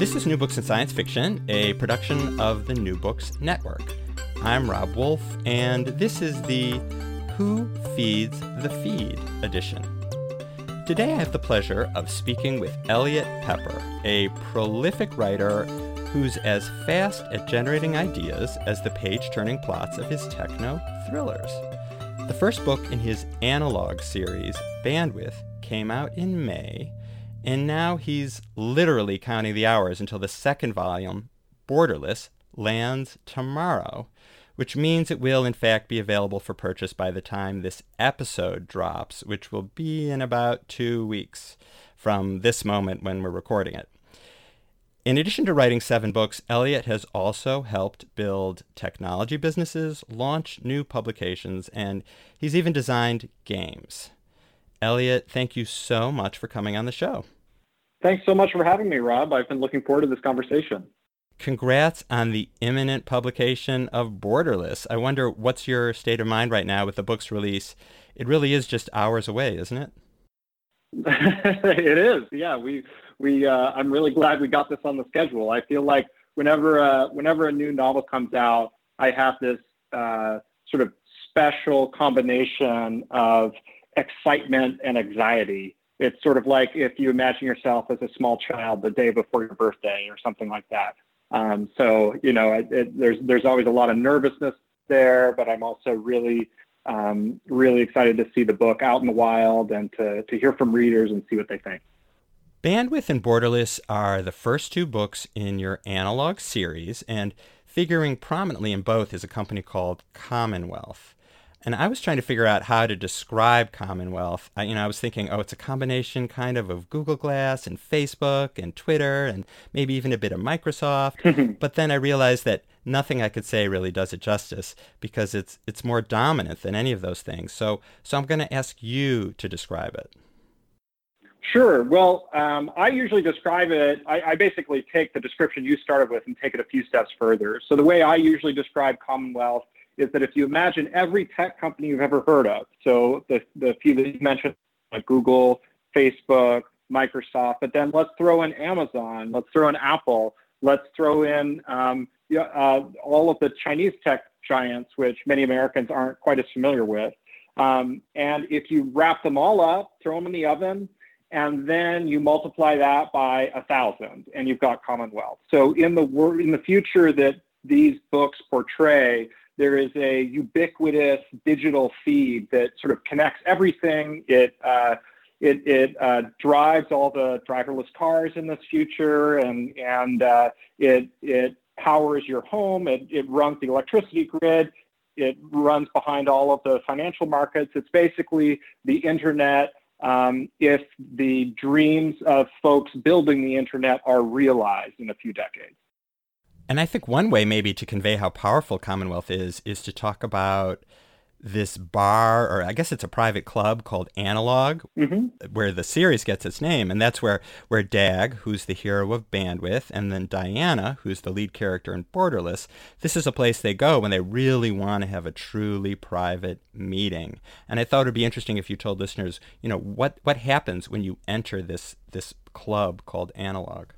This is New Books in Science Fiction, a production of the New Books Network. I'm Rob Wolf, and this is the Who Feeds the Feed edition. Today I have the pleasure of speaking with Eliot Peper, a prolific writer who's as fast at generating ideas as the page turning plots of his techno thrillers. The first book in his analog series, Bandwidth, came out in May and now he's literally counting the hours until the second volume, Borderless, lands tomorrow, which means it will, in fact, be available for purchase by the time this episode drops, which will be in about two weeks from this moment when we're recording it. In addition to writing seven books, Eliot has also helped build technology businesses, launch new publications, and he's even designed games. Eliot, thank you so much for coming on the show. Thanks so much for having me, Rob. I've been looking forward to this conversation. Congrats on the imminent publication of Borderless. I wonder what's your state of mind right now with the book's release? It really is just hours away, isn't it? it is. Yeah, we we uh, I'm really glad we got this on the schedule. I feel like whenever uh, whenever a new novel comes out, I have this uh, sort of special combination of excitement and anxiety. It's sort of like if you imagine yourself as a small child the day before your birthday or something like that. Um, so you know, it, it, there's there's always a lot of nervousness there, but I'm also really um, really excited to see the book out in the wild and to to hear from readers and see what they think. Bandwidth and Borderless are the first two books in your analog series, and figuring prominently in both is a company called Commonwealth. And I was trying to figure out how to describe Commonwealth. I, you know, I was thinking, oh, it's a combination kind of of Google Glass and Facebook and Twitter and maybe even a bit of Microsoft. but then I realized that nothing I could say really does it justice because it's it's more dominant than any of those things. So so I'm going to ask you to describe it. Sure. Well, um, I usually describe it. I, I, basically take the description you started with and take it a few steps further. So the way I usually describe Commonwealth is that if you imagine every tech company you've ever heard of, so the, the few that you mentioned, like Google, Facebook, Microsoft, but then let's throw in Amazon, let's throw in Apple, let's throw in um, uh, all of the Chinese tech giants, which many Americans aren't quite as familiar with. Um, and if you wrap them all up, throw them in the oven, and then you multiply that by a thousand, and you've got Commonwealth. So in the wor- in the future that these books portray, there is a ubiquitous digital feed that sort of connects everything. It uh, it, it uh, drives all the driverless cars in this future, and and uh, it it powers your home. It it runs the electricity grid. It runs behind all of the financial markets. It's basically the internet. Um, if the dreams of folks building the internet are realized in a few decades. And I think one way maybe to convey how powerful Commonwealth is is to talk about this bar, or I guess it's a private club called Analog, mm-hmm. where the series gets its name, and that's where where Dag, who's the hero of Bandwidth, and then Diana, who's the lead character in Borderless, this is a place they go when they really want to have a truly private meeting. And I thought it'd be interesting if you told listeners, you know, what what happens when you enter this this club called Analog.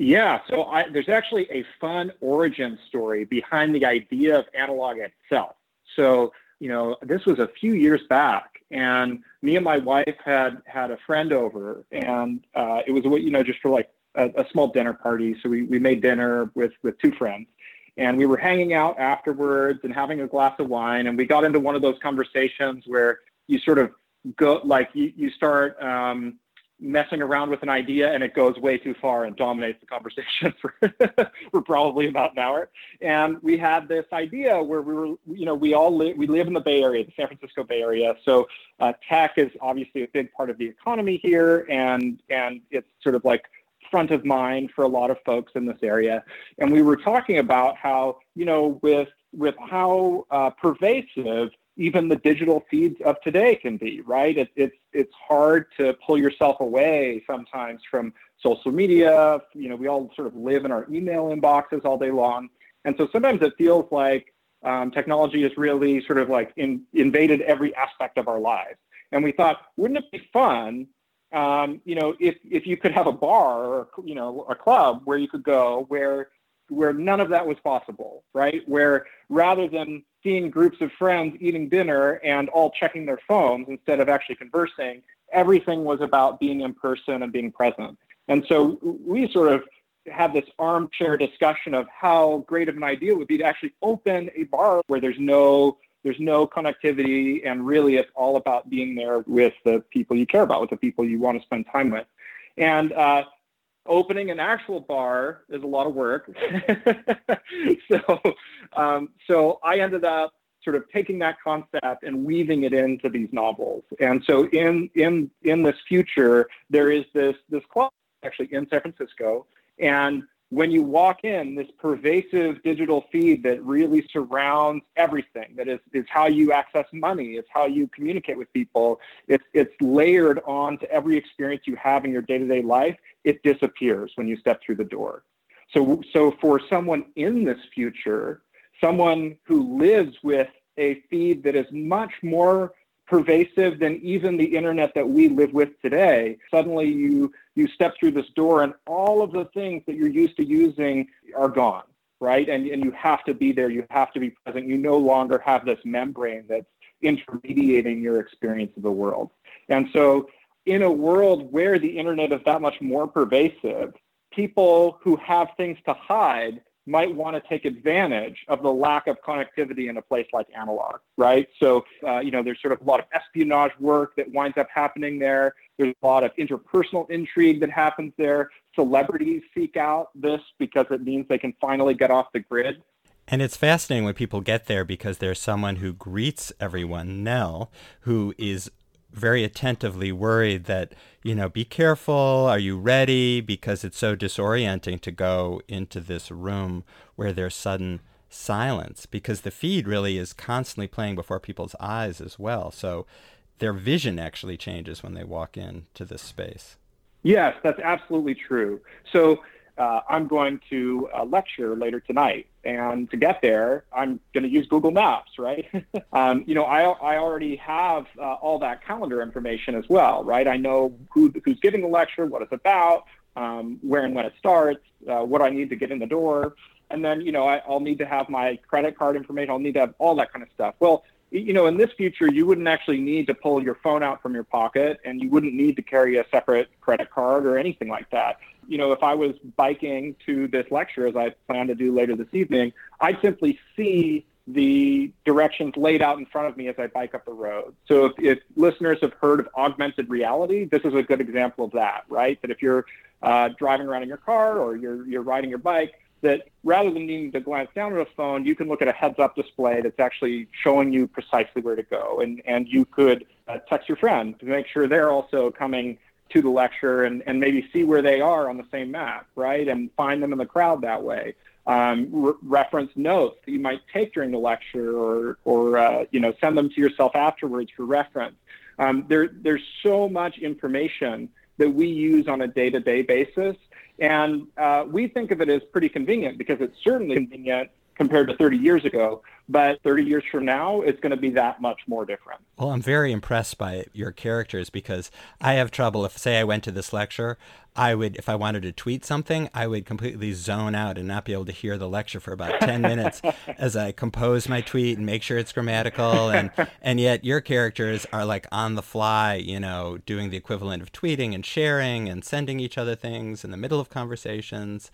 Yeah, so I, there's actually a fun origin story behind the idea of analog itself. So, you know, this was a few years back, and me and my wife had had a friend over, and uh, it was what you know just for like a, a small dinner party. So we we made dinner with with two friends, and we were hanging out afterwards and having a glass of wine, and we got into one of those conversations where you sort of go like you you start. Um, messing around with an idea and it goes way too far and dominates the conversation for, for probably about an hour. And we had this idea where we were, you know, we all we live in the Bay Area, the San Francisco Bay Area. So uh, tech is obviously a big part of the economy here and, and it's sort of like front of mind for a lot of folks in this area. And we were talking about how, you know, with with how uh, pervasive even the digital feeds of today can be, right? It, it's it's hard to pull yourself away sometimes from social media. You know, we all sort of live in our email inboxes all day long, and so sometimes it feels like um, technology has really sort of like in, invaded every aspect of our lives. And we thought, wouldn't it be fun, um, you know, if if you could have a bar or you know a club where you could go where where none of that was possible, right? Where rather than seeing groups of friends eating dinner and all checking their phones instead of actually conversing, everything was about being in person and being present. And so we sort of had this armchair discussion of how great of an idea would be to actually open a bar where there's no there's no connectivity and really it's all about being there with the people you care about with the people you want to spend time with and uh, opening an actual bar is a lot of work. So um, so i ended up sort of taking that concept and weaving it into these novels. And so in in in this future there is this this club actually in san francisco. And when you walk in, this pervasive digital feed that really surrounds everything, that is, is how you access money, it's how you communicate with people, it's, it's layered onto every experience you have in your day to day life, it disappears when you step through the door. So, so for someone in this future, someone who lives with a feed that is much more pervasive than even the internet that we live with today. Suddenly you you step through this door and all of the things that you're used to using are gone, right? And and you have to be there, you have to be present. You no longer have this membrane that's intermediating your experience of the world. And so in a world where the internet is that much more pervasive, people who have things to hide might want to take advantage of the lack of connectivity in a place like analog, right? So, uh, you know, there's sort of a lot of espionage work that winds up happening there. There's a lot of interpersonal intrigue that happens there. Celebrities seek out this because it means they can finally get off the grid. And it's fascinating when people get there because there's someone who greets everyone, Nell, who is very attentively worried that, you know, be careful, are you ready? Because it's so disorienting to go into this room where there's sudden silence because the feed really is constantly playing before people's eyes as well. So their vision actually changes when they walk into this space. Yes, that's absolutely true. So uh, I'm going to uh, lecture later tonight. And to get there, I'm going to use Google Maps, right? um, you know, I, I already have uh, all that calendar information as well, right? I know who, who's giving the lecture, what it's about, um, where and when it starts, uh, what I need to get in the door. And then, you know, I, I'll need to have my credit card information. I'll need to have all that kind of stuff. Well, you know, in this future, you wouldn't actually need to pull your phone out from your pocket and you wouldn't need to carry a separate credit card or anything like that you know, if I was biking to this lecture, as I plan to do later this evening, I'd simply see the directions laid out in front of me as I bike up the road. So if, if listeners have heard of augmented reality, this is a good example of that, right? That if you're uh, driving around in your car or you're, you're riding your bike, that rather than needing to glance down at a phone, you can look at a heads-up display that's actually showing you precisely where to go. And, and you could uh, text your friend to make sure they're also coming to the lecture and, and maybe see where they are on the same map, right? And find them in the crowd that way. Um, re- reference notes that you might take during the lecture or, or uh, you know, send them to yourself afterwards for reference. Um, there, there's so much information that we use on a day-to-day basis. And uh, we think of it as pretty convenient because it's certainly convenient compared to 30 years ago. But 30 years from now, it's going to be that much more different. Well, I'm very impressed by your characters because I have trouble. If, say, I went to this lecture, I would, if I wanted to tweet something, I would completely zone out and not be able to hear the lecture for about 10 minutes as I compose my tweet and make sure it's grammatical. And, and yet your characters are like on the fly, you know, doing the equivalent of tweeting and sharing and sending each other things in the middle of conversations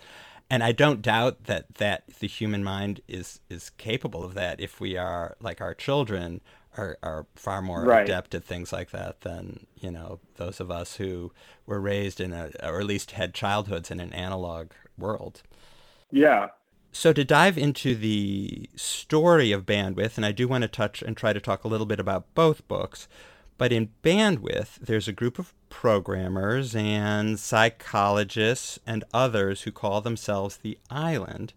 and I don't doubt that that the human mind is is capable of that if we are like our children are, are far more right. adept at things like that than you know those of us who were raised in a or at least had childhoods in an analog world. Yeah. So to dive into the story of bandwidth, and I do want to touch and try to talk a little bit about both books, But in bandwidth, there's a group of programmers and psychologists and others who call themselves the island,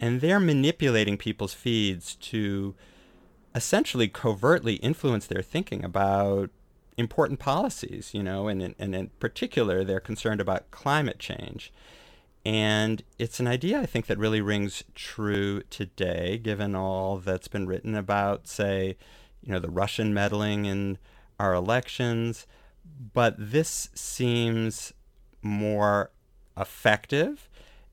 and they're manipulating people's feeds to essentially covertly influence their thinking about important policies, you know, and, and in particular, they're concerned about climate change. And it's an idea I think that really rings true today, given all that's been written about, say, you know, the Russian meddling in our elections. But this seems more effective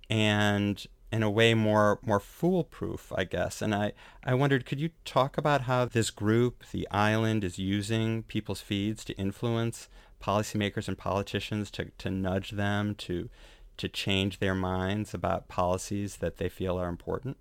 and in a way more more foolproof, I guess. And I, I wondered, could you talk about how this group, the island, is using people's feeds to influence policymakers and politicians to, to nudge them to to change their minds about policies that they feel are important?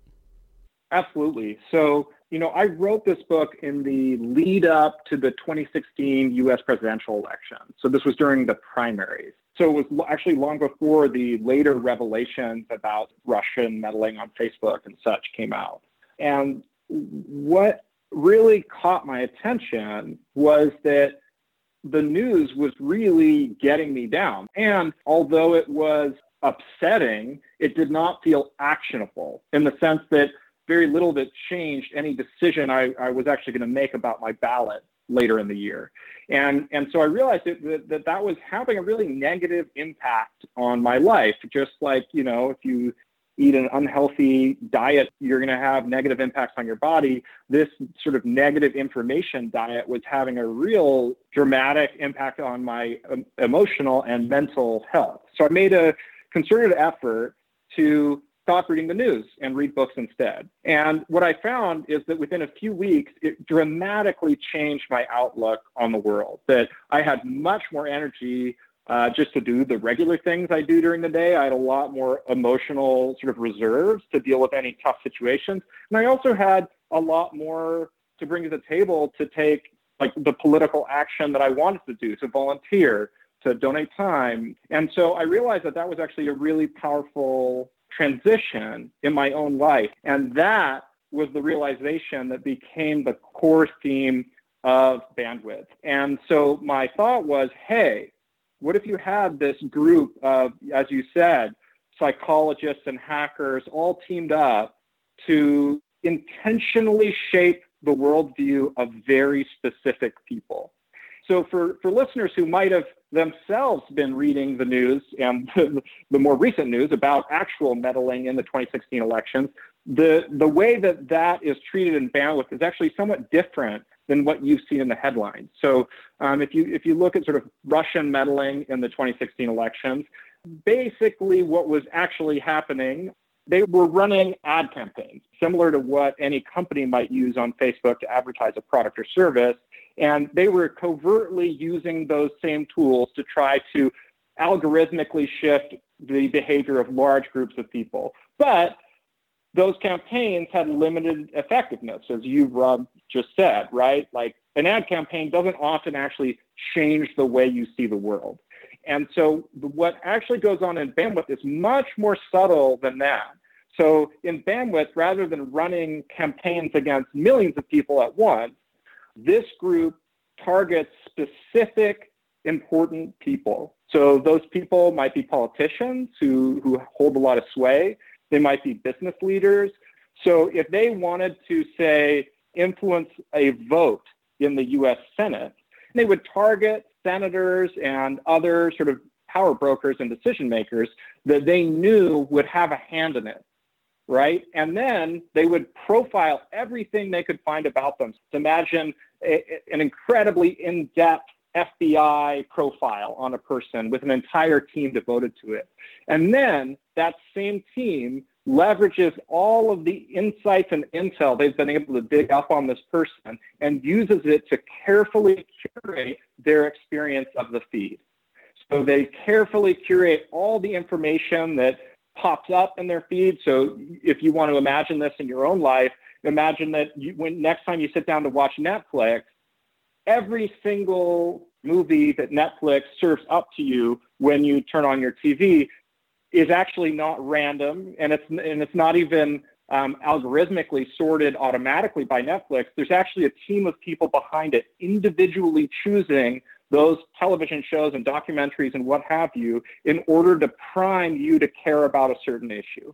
Absolutely. So, you know, I wrote this book in the lead up to the 2016 US presidential election. So, this was during the primaries. So, it was actually long before the later revelations about Russian meddling on Facebook and such came out. And what really caught my attention was that the news was really getting me down. And although it was upsetting, it did not feel actionable in the sense that very little that changed any decision I, I was actually going to make about my ballot later in the year. And, and so I realized that, that, that that was having a really negative impact on my life. Just like, you know, if you eat an unhealthy diet, you're going to have negative impacts on your body. This sort of negative information diet was having a real dramatic impact on my um, emotional and mental health. So I made a concerted effort to stop reading the news and read books instead. And what I found is that within a few weeks, it dramatically changed my outlook on the world, that I had much more energy uh, just to do the regular things I do during the day. I had a lot more emotional sort of reserves to deal with any tough situations. And I also had a lot more to bring to the table to take like the political action that I wanted to do, to volunteer, to donate time. And so I realized that that was actually a really powerful transition in my own life. And that was the realization that became the core theme of bandwidth. And so my thought was, hey, what if you had this group of, as you said, psychologists and hackers all teamed up to intentionally shape the worldview of very specific people? So for, for listeners who might have themselves been reading the news and the, more recent news about actual meddling in the 2016 elections, the, the way that that is treated in bandwidth is actually somewhat different than what you've seen in the headlines. So um, if you if you look at sort of Russian meddling in the 2016 elections, basically what was actually happening, they were running ad campaigns similar to what any company might use on Facebook to advertise a product or service. And they were covertly using those same tools to try to algorithmically shift the behavior of large groups of people. But those campaigns had limited effectiveness, as you, Rob, just said, right? Like an ad campaign doesn't often actually change the way you see the world. And so what actually goes on in bandwidth is much more subtle than that. So in bandwidth, rather than running campaigns against millions of people at once, this group targets specific important people. So those people might be politicians who, who hold a lot of sway. They might be business leaders. So if they wanted to, say, influence a vote in the US Senate, they would target senators and other sort of power brokers and decision makers that they knew would have a hand in it right? And then they would profile everything they could find about them. Imagine a, an incredibly in-depth FBI profile on a person with an entire team devoted to it. And then that same team leverages all of the insights and intel they've been able to dig up on this person and uses it to carefully curate their experience of the feed. So they carefully curate all the information that pops up in their feed. So if you want to imagine this in your own life, imagine that you, when next time you sit down to watch Netflix, every single movie that Netflix serves up to you when you turn on your TV is actually not random and it's and it's not even um, algorithmically sorted automatically by Netflix. There's actually a team of people behind it individually choosing those television shows and documentaries and what have you in order to prime you to care about a certain issue.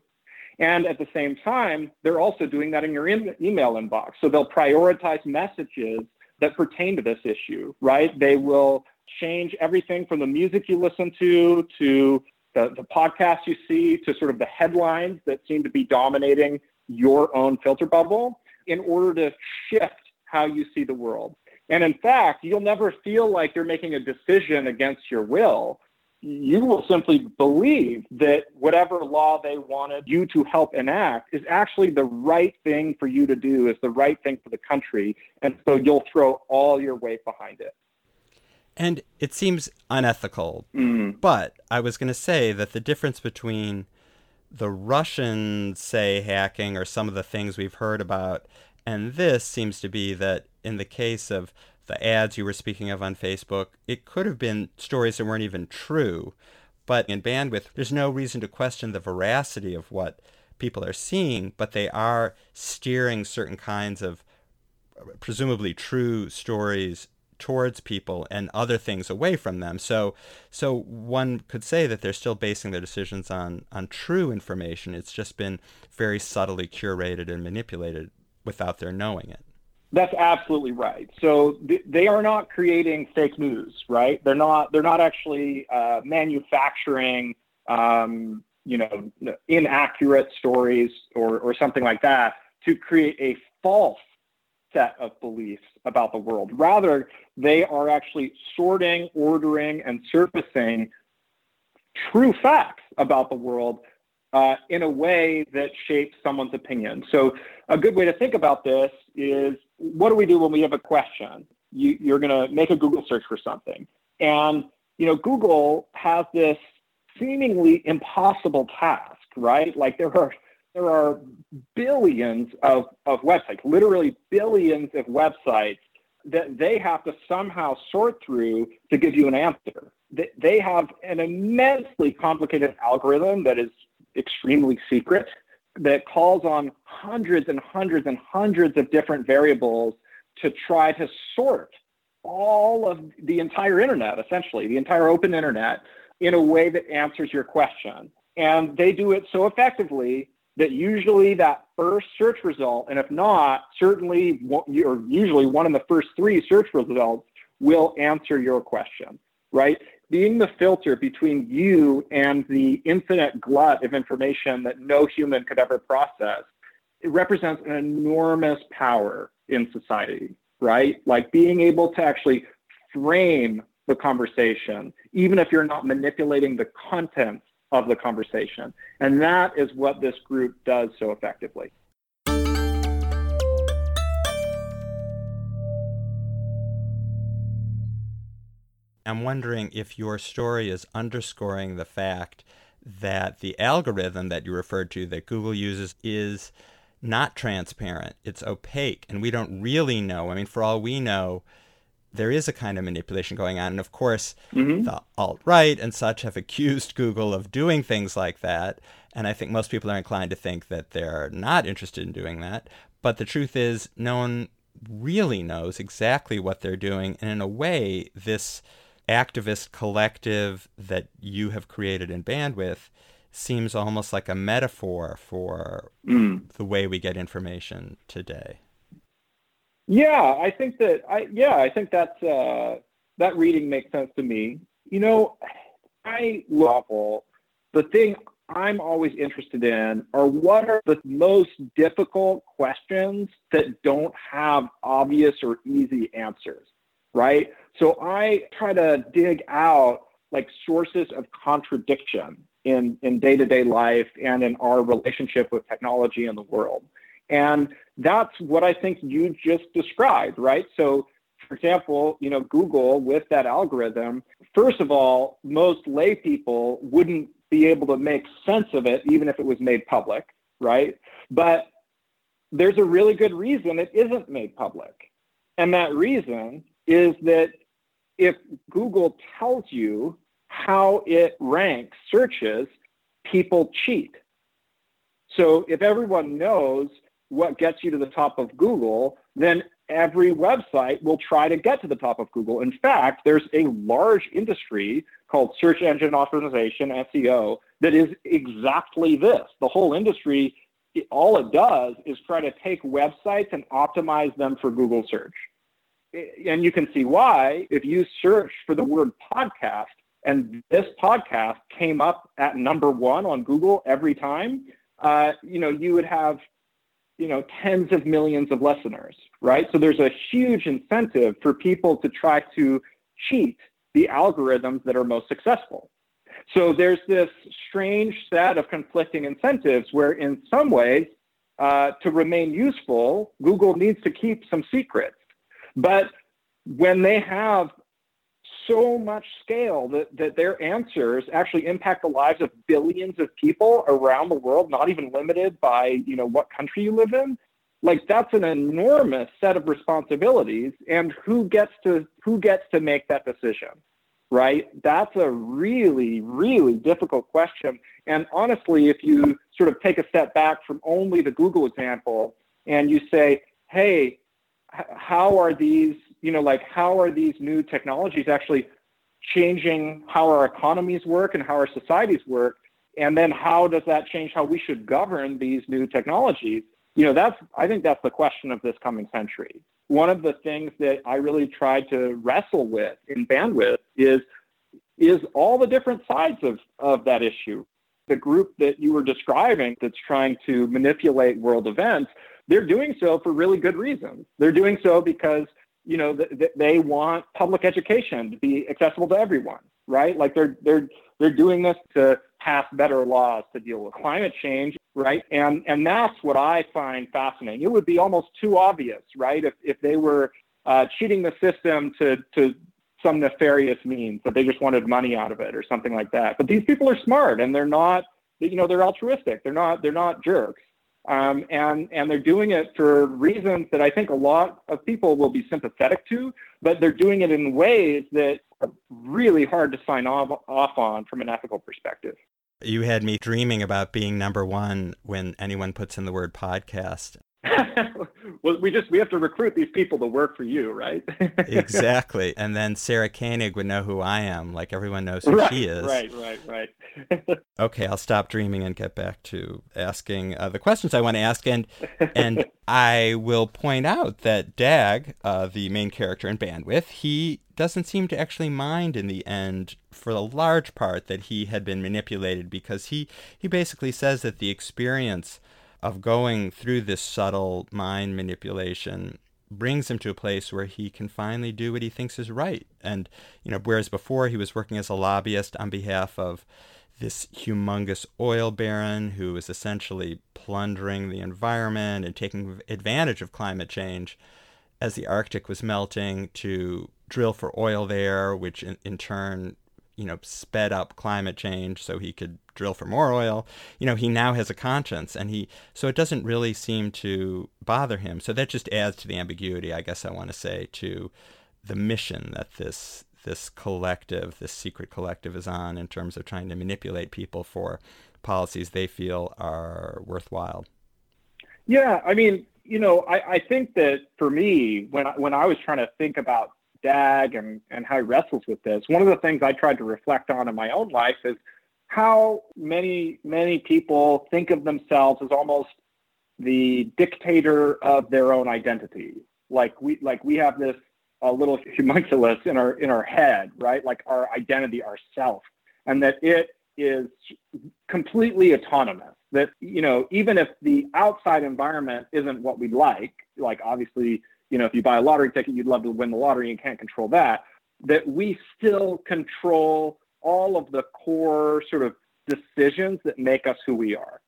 And at the same time, they're also doing that in your in- email inbox. So they'll prioritize messages that pertain to this issue, right? They will change everything from the music you listen to to the, the podcasts you see to sort of the headlines that seem to be dominating your own filter bubble in order to shift how you see the world. And in fact, you'll never feel like you're making a decision against your will. You will simply believe that whatever law they wanted you to help enact is actually the right thing for you to do, is the right thing for the country. And so you'll throw all your weight behind it. And it seems unethical. Mm. But I was going to say that the difference between the Russian, say, hacking or some of the things we've heard about, and this seems to be that in the case of the ads you were speaking of on Facebook, it could have been stories that weren't even true. But in bandwidth, there's no reason to question the veracity of what people are seeing, but they are steering certain kinds of presumably true stories towards people and other things away from them. So so one could say that they're still basing their decisions on on true information. It's just been very subtly curated and manipulated without their knowing it. That's absolutely right. So th- they are not creating fake news, right? They're not. They're not actually uh, manufacturing, um, you know, inaccurate stories or or something like that to create a false set of beliefs about the world. Rather, they are actually sorting, ordering, and surfacing true facts about the world uh, in a way that shapes someone's opinion. So, a good way to think about this is what do we do when we have a question? You, you're going to make a Google search for something. And, you know, Google has this seemingly impossible task, right? Like there are there are billions of, of websites, literally billions of websites that they have to somehow sort through to give you an answer. They have an immensely complicated algorithm that is extremely secret that calls on hundreds and hundreds and hundreds of different variables to try to sort all of the entire internet, essentially, the entire open internet, in a way that answers your question. And they do it so effectively that usually that first search result, and if not, certainly or usually one of the first three search results will answer your question, right? Being the filter between you and the infinite glut of information that no human could ever process, it represents an enormous power in society, right? Like being able to actually frame the conversation, even if you're not manipulating the content of the conversation. And that is what this group does so effectively. I'm wondering if your story is underscoring the fact that the algorithm that you referred to that Google uses is not transparent. It's opaque, and we don't really know. I mean, for all we know, there is a kind of manipulation going on. And of course, mm-hmm. the alt right and such have accused Google of doing things like that. And I think most people are inclined to think that they're not interested in doing that. But the truth is, no one really knows exactly what they're doing. And in a way, this activist collective that you have created in Bandwidth seems almost like a metaphor for mm. the way we get information today. Yeah, I think that I yeah, I think that uh, that reading makes sense to me. You know, I level, the thing I'm always interested in are what are the most difficult questions that don't have obvious or easy answers, right? So I try to dig out like sources of contradiction in in day-to-day life and in our relationship with technology and the world. And that's what I think you just described, right? So, for example, you know, Google with that algorithm, first of all, most lay people wouldn't be able to make sense of it, even if it was made public, right? But there's a really good reason it isn't made public. And that reason is that if Google tells you how it ranks searches, people cheat. So if everyone knows what gets you to the top of Google, then every website will try to get to the top of Google. In fact, there's a large industry called search engine optimization, SEO, that is exactly this. The whole industry, all it does is try to take websites and optimize them for Google search. And you can see why if you search for the word podcast and this podcast came up at number one on Google every time, uh, you know, you would have you know tens of millions of listeners right? So there's a huge incentive for people to try to cheat the algorithms that are most successful. So there's this strange set of conflicting incentives where in some ways uh, to remain useful google needs to keep some secrets but when they have so much scale that, that their answers actually impact the lives of billions of people around the world, not even limited by, you know, what country you live in. Like that's an enormous set of responsibilities. And who gets to who gets to make that decision? Right? That's a really, really difficult question. And honestly, if you sort of take a step back from only the Google example and you say, hey, how are these you know, like how are these new technologies actually changing how our economies work and how our societies work? And then how does that change how we should govern these new technologies? You know, that's, I think that's the question of this coming century. One of the things that I really tried to wrestle with in bandwidth is, is all the different sides of, of that issue. The group that you were describing that's trying to manipulate world events, they're doing so for really good reasons. They're doing so because you know, th- they want public education to be accessible to everyone, right? Like they're they're they're doing this to pass better laws to deal with climate change, right? And and that's what I find fascinating. It would be almost too obvious, right? If if they were uh, cheating the system to to some nefarious means that they just wanted money out of it or something like that. But these people are smart and they're not, you know, they're altruistic. They're not they're not jerks. Um, and and they're doing it for reasons that I think a lot of people will be sympathetic to, but they're doing it in ways that are really hard to sign off, off on from an ethical perspective. You had me dreaming about being number one when anyone puts in the word podcast. well, we just we have to recruit these people to work for you, right? exactly. And then Sarah Koenig would know who I am, like everyone knows who right, she is. Right, right, right. okay, I'll stop dreaming and get back to asking uh, the questions I want to ask, and and I will point out that Dag, uh, the main character in Bandwidth, he doesn't seem to actually mind in the end for the large part that he had been manipulated because he he basically says that the experience of going through this subtle mind manipulation brings him to a place where he can finally do what he thinks is right. And, you know, whereas before he was working as a lobbyist on behalf of this humongous oil baron who was essentially plundering the environment and taking advantage of climate change as the Arctic was melting to drill for oil there, which in, in turn you know, sped up climate change so he could drill for more oil. You know, he now has a conscience and he, so it doesn't really seem to bother him. So that just adds to the ambiguity, I guess I want to say, to the mission that this, this collective, this secret collective is on in terms of trying to manipulate people for policies they feel are worthwhile. Yeah. I mean, you know, I, I think that for me, when when I was trying to think about Dag and, and how he wrestles with this. One of the things I tried to reflect on in my own life is how many, many people think of themselves as almost the dictator of their own identity. Like we, like we have this a little homunculus in our in our head, right? Like our identity, our self, and that it is completely autonomous. That you know, even if the outside environment isn't what we like, like obviously you know, if you buy a lottery ticket, you'd love to win the lottery and can't control that, that we still control all of the core sort of decisions that make us who we are.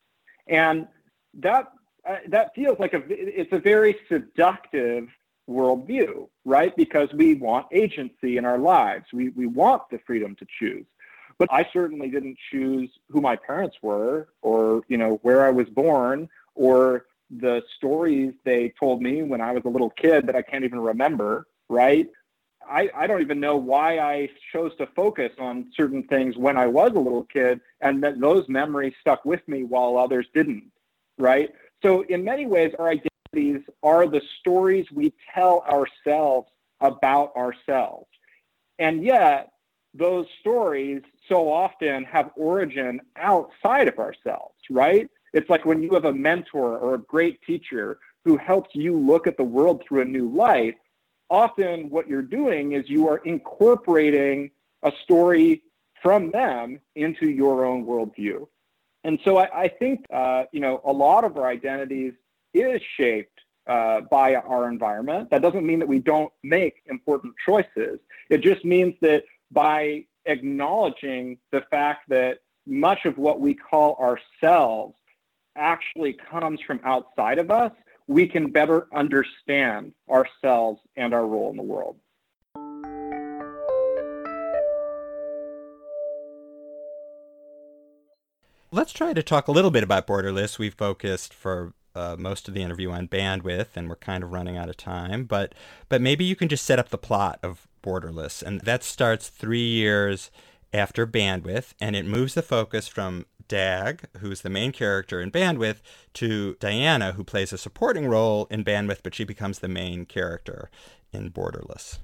And that uh, that feels like a it's a very seductive worldview, right? Because we want agency in our lives. We we want the freedom to choose. But I certainly didn't choose who my parents were or, you know, where I was born or the stories they told me when I was a little kid that I can't even remember, right? I, I don't even know why I chose to focus on certain things when I was a little kid and that those memories stuck with me while others didn't. right? So in many ways, our identities are the stories we tell ourselves about ourselves. And yet, those stories so often have origin outside of ourselves, right? It's like when you have a mentor or a great teacher who helps you look at the world through a new light, often what you're doing is you are incorporating a story from them into your own worldview. And so I, I think, uh, you know, a lot of our identities is shaped uh, by our environment. That doesn't mean that we don't make important choices. It just means that by acknowledging the fact that much of what we call ourselves actually comes from outside of us, we can better understand ourselves and our role in the world. Let's try to talk a little bit about Borderless. We've focused for uh, most of the interview on bandwidth, and we're kind of running out of time. But but maybe you can just set up the plot of Borderless, and that starts three years after Bandwidth, and it moves the focus from Dag, who's the main character in Bandwidth, to Diana, who plays a supporting role in Bandwidth, but she becomes the main character in Borderless.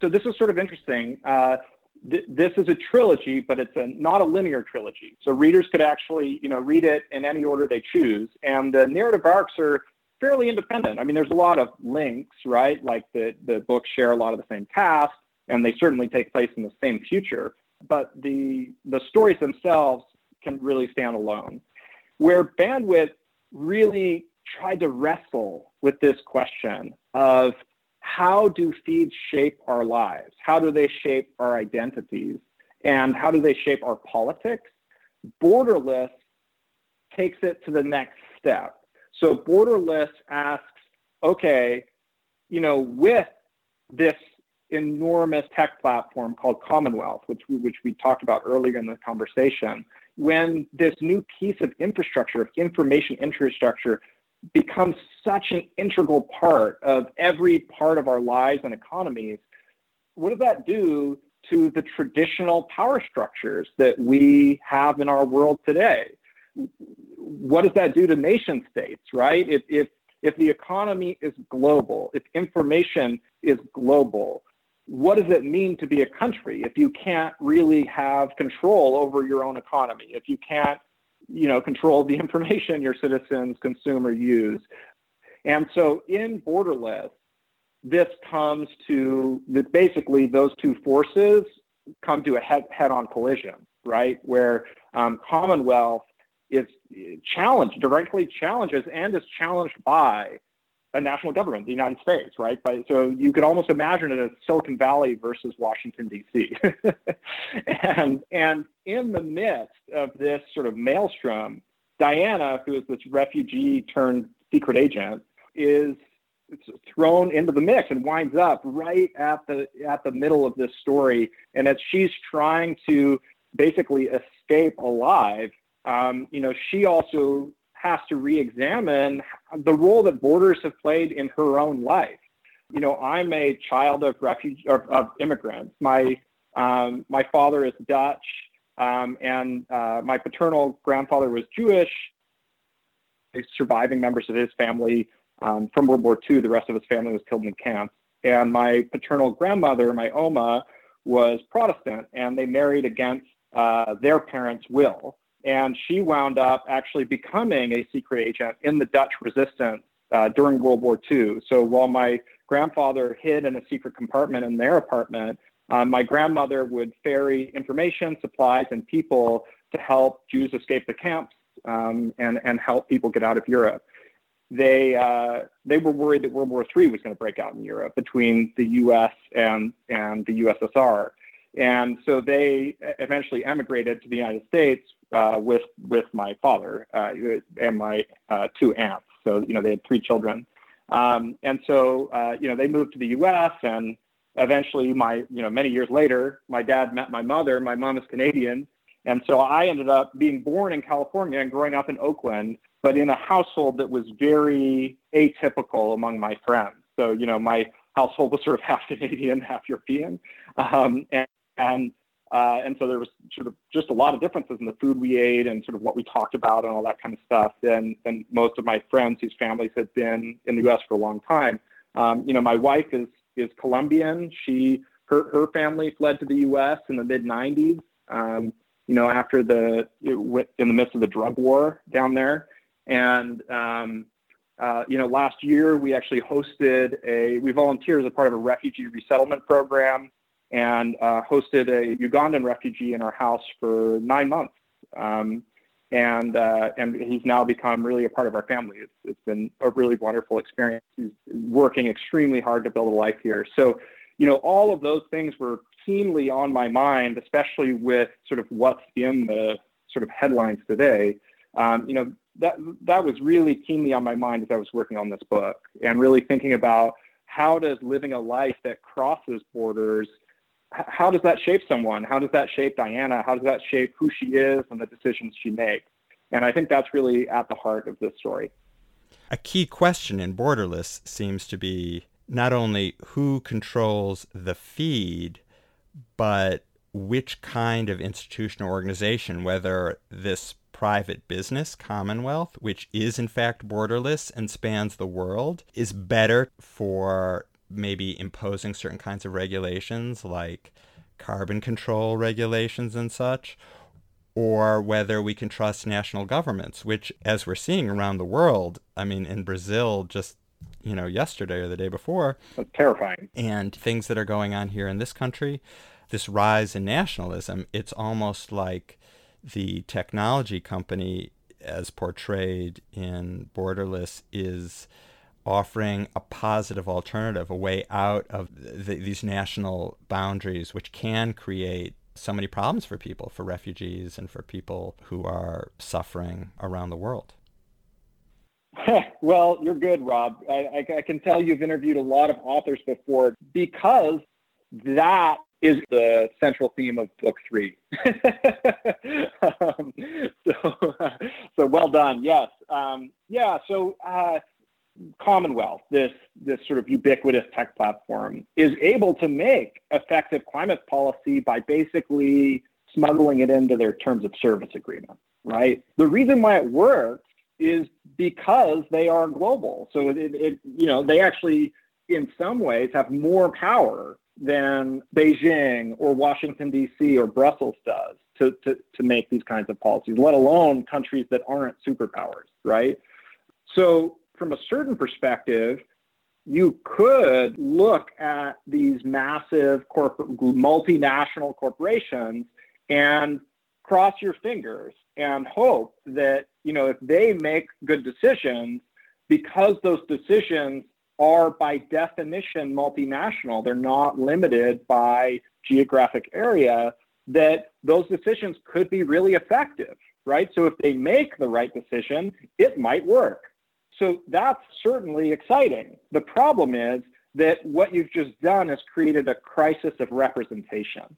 So this is sort of interesting. Uh, th- this is a trilogy, but it's a, not a linear trilogy. So readers could actually, you know, read it in any order they choose, and the narrative arcs are fairly independent. I mean, there's a lot of links, right? Like the the books share a lot of the same cast, and they certainly take place in the same future but the the stories themselves can really stand alone. Where bandwidth really tried to wrestle with this question of how do feeds shape our lives? How do they shape our identities? And how do they shape our politics? Borderless takes it to the next step. So Borderless asks, okay, you know, with this enormous tech platform called Commonwealth, which we, which we talked about earlier in the conversation, when this new piece of infrastructure, of information infrastructure, becomes such an integral part of every part of our lives and economies, what does that do to the traditional power structures that we have in our world today? What does that do to nation states, right? If, if, if the economy is global, if information is global, what does it mean to be a country if you can't really have control over your own economy if you can't you know control the information your citizens consume or use? And so in borderless this comes to that basically those two forces come to a head, head-on collision right? Where um, commonwealth is challenged directly challenges and is challenged by a national government, the United States, right? But, so you could almost imagine it as Silicon Valley versus Washington D.C. and and in the midst of this sort of maelstrom, Diana, who is this refugee turned secret agent, is thrown into the mix and winds up right at the at the middle of this story. And as she's trying to basically escape alive, um, you know, she also has to re-examine the role that borders have played in her own life. You know, I'm a child of refuge of, of immigrants. My um, my father is Dutch, um, and uh, my paternal grandfather was Jewish. Surviving members of his family um, from World War II, the rest of his family was killed in camps. And my paternal grandmother, my Oma, was Protestant, and they married against uh, their parents' will. And she wound up actually becoming a secret agent in the Dutch resistance uh, during World War II. So while my grandfather hid in a secret compartment in their apartment, um, my grandmother would ferry information, supplies, and people to help Jews escape the camps um, and, and help people get out of Europe. They, uh, they were worried that World War III was going to break out in Europe between the US and, and the USSR. And so they eventually emigrated to the United States uh, with with my father uh, and my uh, two aunts. So you know they had three children, um, and so uh, you know they moved to the U.S. and eventually my you know many years later my dad met my mother. My mom is Canadian, and so I ended up being born in California and growing up in Oakland, but in a household that was very atypical among my friends. So you know my household was sort of half Canadian, half European, um, and and Uh, and so there was sort of just a lot of differences in the food we ate and sort of what we talked about and all that kind of stuff than, than most of my friends whose families had been in the U.S. for a long time. Um, you know, my wife is is Colombian. She her her family fled to the U.S. in the mid '90s. Um, you know, after the in the midst of the drug war down there, and um, uh, you know, last year we actually hosted a we volunteered as a part of a refugee resettlement program and uh, hosted a Ugandan refugee in our house for nine months. Um, and uh, and he's now become really a part of our family. It's, it's been a really wonderful experience. He's working extremely hard to build a life here. So, you know, all of those things were keenly on my mind, especially with sort of what's in the sort of headlines today. Um, you know, that that was really keenly on my mind as I was working on this book and really thinking about how does living a life that crosses borders how does that shape someone? How does that shape Diana? How does that shape who she is and the decisions she makes? And I think that's really at the heart of this story. A key question in Borderless seems to be not only who controls the feed, but which kind of institutional organization, whether this private business, Commonwealth, which is in fact borderless and spans the world, is better for maybe imposing certain kinds of regulations like carbon control regulations and such, or whether we can trust national governments, which, as we're seeing around the world, I mean, in Brazil, just you know, yesterday or the day before, That's terrifying, and things that are going on here in this country, this rise in nationalism, it's almost like the technology company, as portrayed in Borderless, is offering a positive alternative, a way out of the, these national boundaries, which can create so many problems for people, for refugees, and for people who are suffering around the world. well, you're good, Rob. I, I, I, can tell you've interviewed a lot of authors before because that is the central theme of book three. um, so, so well done. Yes. Um, yeah. So, uh, Commonwealth, this this sort of ubiquitous tech platform, is able to make effective climate policy by basically smuggling it into their terms of service agreement, right? The reason why it works is because they are global. So it, it you know they actually in some ways have more power than Beijing or Washington D.C. or Brussels does to, to to make these kinds of policies, let alone countries that aren't superpowers, right? So from a certain perspective, you could look at these massive corporate, multinational corporations and cross your fingers and hope that you know if they make good decisions because those decisions are by definition multinational they're not limited by geographic area that those decisions could be really effective right? So if they make the right decision it might work so that's certainly exciting. The problem is that what you've just done has created a crisis of representation.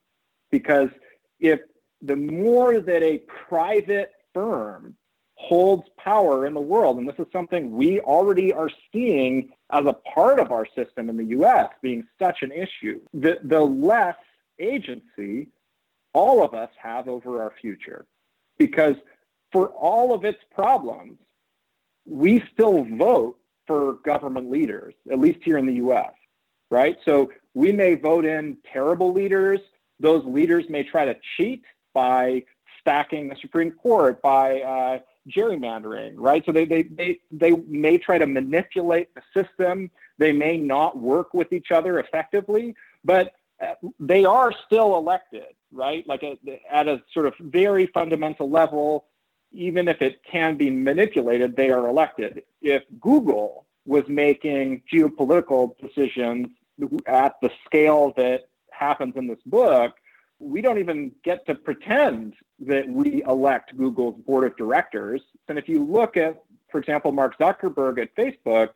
Because if the more that a private firm holds power in the world, and this is something we already are seeing as a part of our system in the US being such an issue, the, the less agency all of us have over our future. Because for all of its problems, we still vote for government leaders, at least here in the US, right? So we may vote in terrible leaders. Those leaders may try to cheat by stacking the Supreme Court, by uh, gerrymandering, right? So they, they, they, they may try to manipulate the system. They may not work with each other effectively, but uh, they are still elected, right? Like a, at a sort of very fundamental level, even if it can be manipulated, they are elected. If Google was making geopolitical decisions at the scale that happens in this book, we don't even get to pretend that we elect Google's board of directors. And if you look at, for example, Mark Zuckerberg at Facebook,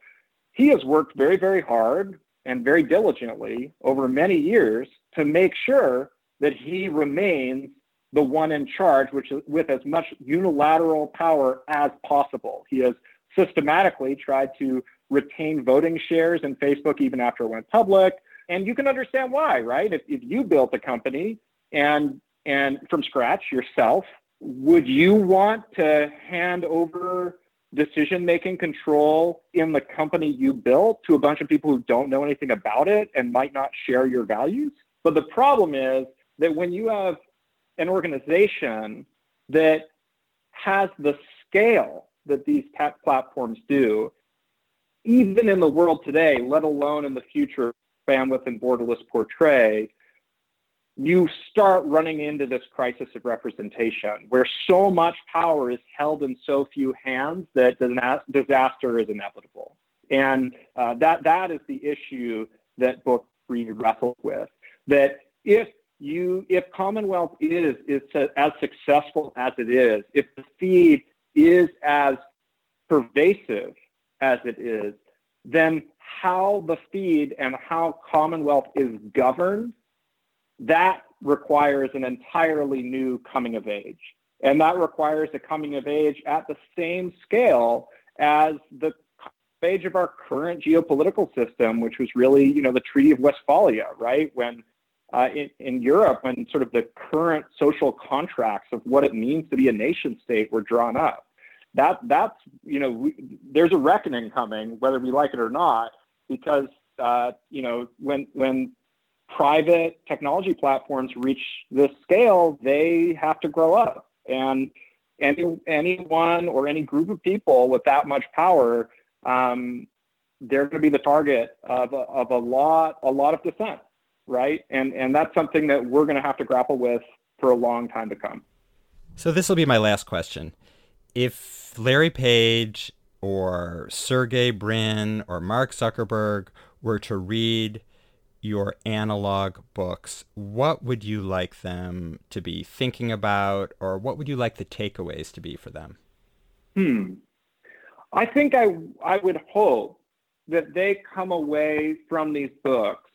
he has worked very, very hard and very diligently over many years to make sure that he remains the one in charge, which is with as much unilateral power as possible. He has systematically tried to retain voting shares in Facebook even after it went public. And you can understand why, right? If, if you built a company and and from scratch yourself, would you want to hand over decision making control in the company you built to a bunch of people who don't know anything about it and might not share your values? But the problem is that when you have an organization that has the scale that these tech platforms do, even in the world today, let alone in the future, bandwidth and borderless portray, you start running into this crisis of representation where so much power is held in so few hands that disaster is inevitable. And uh, that, that is the issue that Book 3 wrestles with. That if you if Commonwealth is is as successful as it is, if the feed is as pervasive as it is, then how the feed and how Commonwealth is governed that requires an entirely new coming of age. And that requires a coming of age at the same scale as the age of our current geopolitical system, which was really, you know, the Treaty of Westphalia, right? When uh, in, in Europe, when sort of the current social contracts of what it means to be a nation state were drawn up. That that's you know we, there's a reckoning coming, whether we like it or not, because uh, you know when when private technology platforms reach this scale, they have to grow up. And any, anyone or any group of people with that much power, um, they're going to be the target of a, of a lot a lot of dissent, right? And and that's something that we're going to have to grapple with for a long time to come. So this will be my last question. If Larry Page or Sergey Brin or Mark Zuckerberg were to read your analog books, what would you like them to be thinking about, or what would you like the takeaways to be for them? Hmm. I think I I would hope that they come away from these books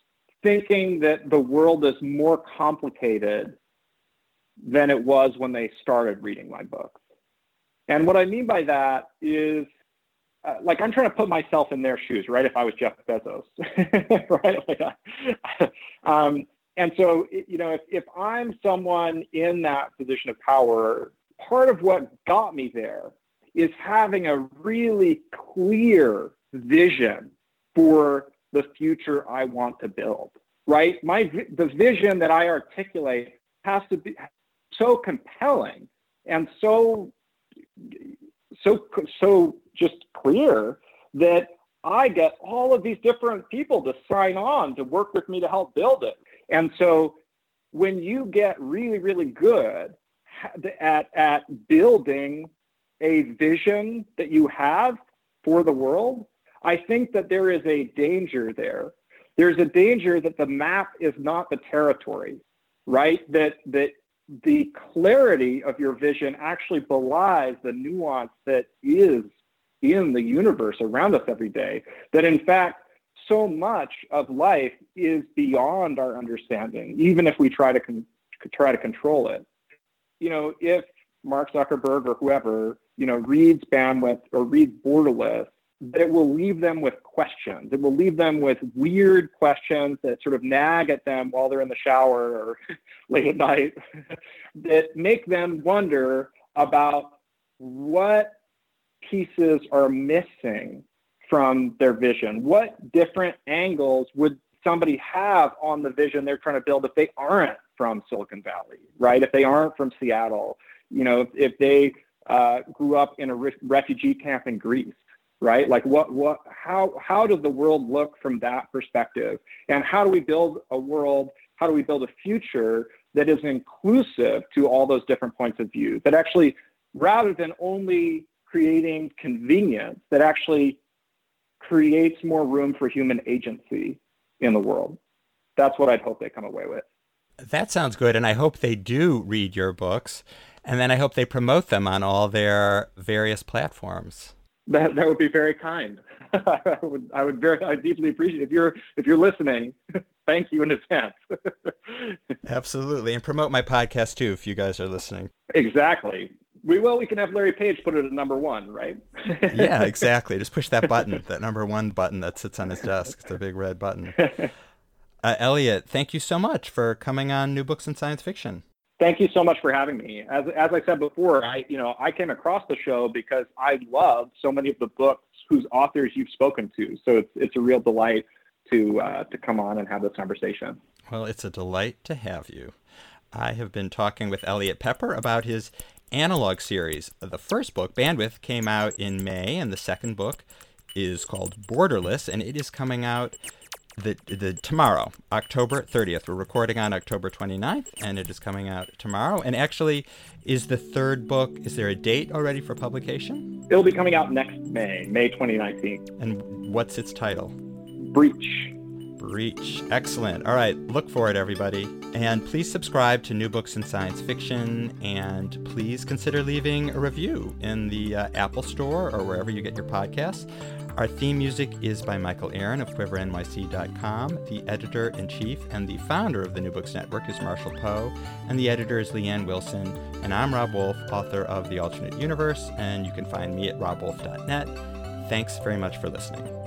thinking that the world is more complicated than it was when they started reading my books. And what I mean by that is uh, like I'm trying to put myself in their shoes, right? If I was Jeff Bezos, right? Like, um, and so, you know, if, if I'm someone in that position of power, part of what got me there is having a really clear vision for the future I want to build, right? My the vision that I articulate has to be so compelling and so so so just clear that I get all of these different people to sign on to work with me to help build it. And so when you get really, really good at, at building a vision that you have for the world, I think that there is a danger there. There's a danger that the map is not the territory, right? That that the clarity of your vision actually belies the nuance that is in the universe around us every day. That in fact, so much of life is beyond our understanding, even if we try to con- try to control it. You know, if Mark Zuckerberg or whoever, you know, reads bandwidth or reads borderless, it will leave them with questions. It will leave them with weird questions that sort of nag at them while they're in the shower or late at night that make them wonder about what pieces are missing from their vision? What different angles would somebody have on the vision they're trying to build if they aren't from Silicon Valley, right? If they aren't from Seattle, you know, if, if they uh, grew up in a re- refugee camp in Greece, right? Like what, what, how, how does the world look from that perspective? And how do we build a world? How do we build a future that is inclusive to all those different points of view? That actually, rather than only creating convenience that actually creates more room for human agency in the world. That's what I'd hope they come away with. That sounds good. And I hope they do read your books. And then I hope they promote them on all their various platforms. That, that would be very kind. I would I would very I deeply appreciate it. if you're if you're listening. thank you in advance. Absolutely, and promote my podcast too if you guys are listening. Exactly we will. We can have Larry Page put it at number one, right? yeah, exactly. Just push that button, that number one button that sits on his desk. It's a big red button. Uh, Eliot, thank you so much for coming on New Books in Science Fiction. Thank you so much for having me. As, as I said before, I you know I came across the show because I love so many of the books whose authors you've spoken to. So it's it's a real delight to uh, to come on and have this conversation. Well, it's a delight to have you. I have been talking with Eliot Peper about his analog series. The first book, Bandwidth, came out in May, and the second book is called Borderless, and it is coming out the, the tomorrow, October 30th. We're recording on October 29th, and it is coming out tomorrow. And actually, is the third book, is there a date already for publication? It'll be coming out next May, May 2019. And what's its title? Breach. Breach. Excellent. All right, look for it, everybody. And please subscribe to New Books in Science Fiction, and please consider leaving a review in the uh, Apple Store or wherever you get your podcasts. Our theme music is by Michael Aaron of QuiverNYC.com. The editor in chief and the founder of the New Books Network is Marshall Poe, and the editor is Leanne Wilson. And I'm Rob Wolf, author of The Alternate Universe, and you can find me at robwolf.net. Thanks very much for listening.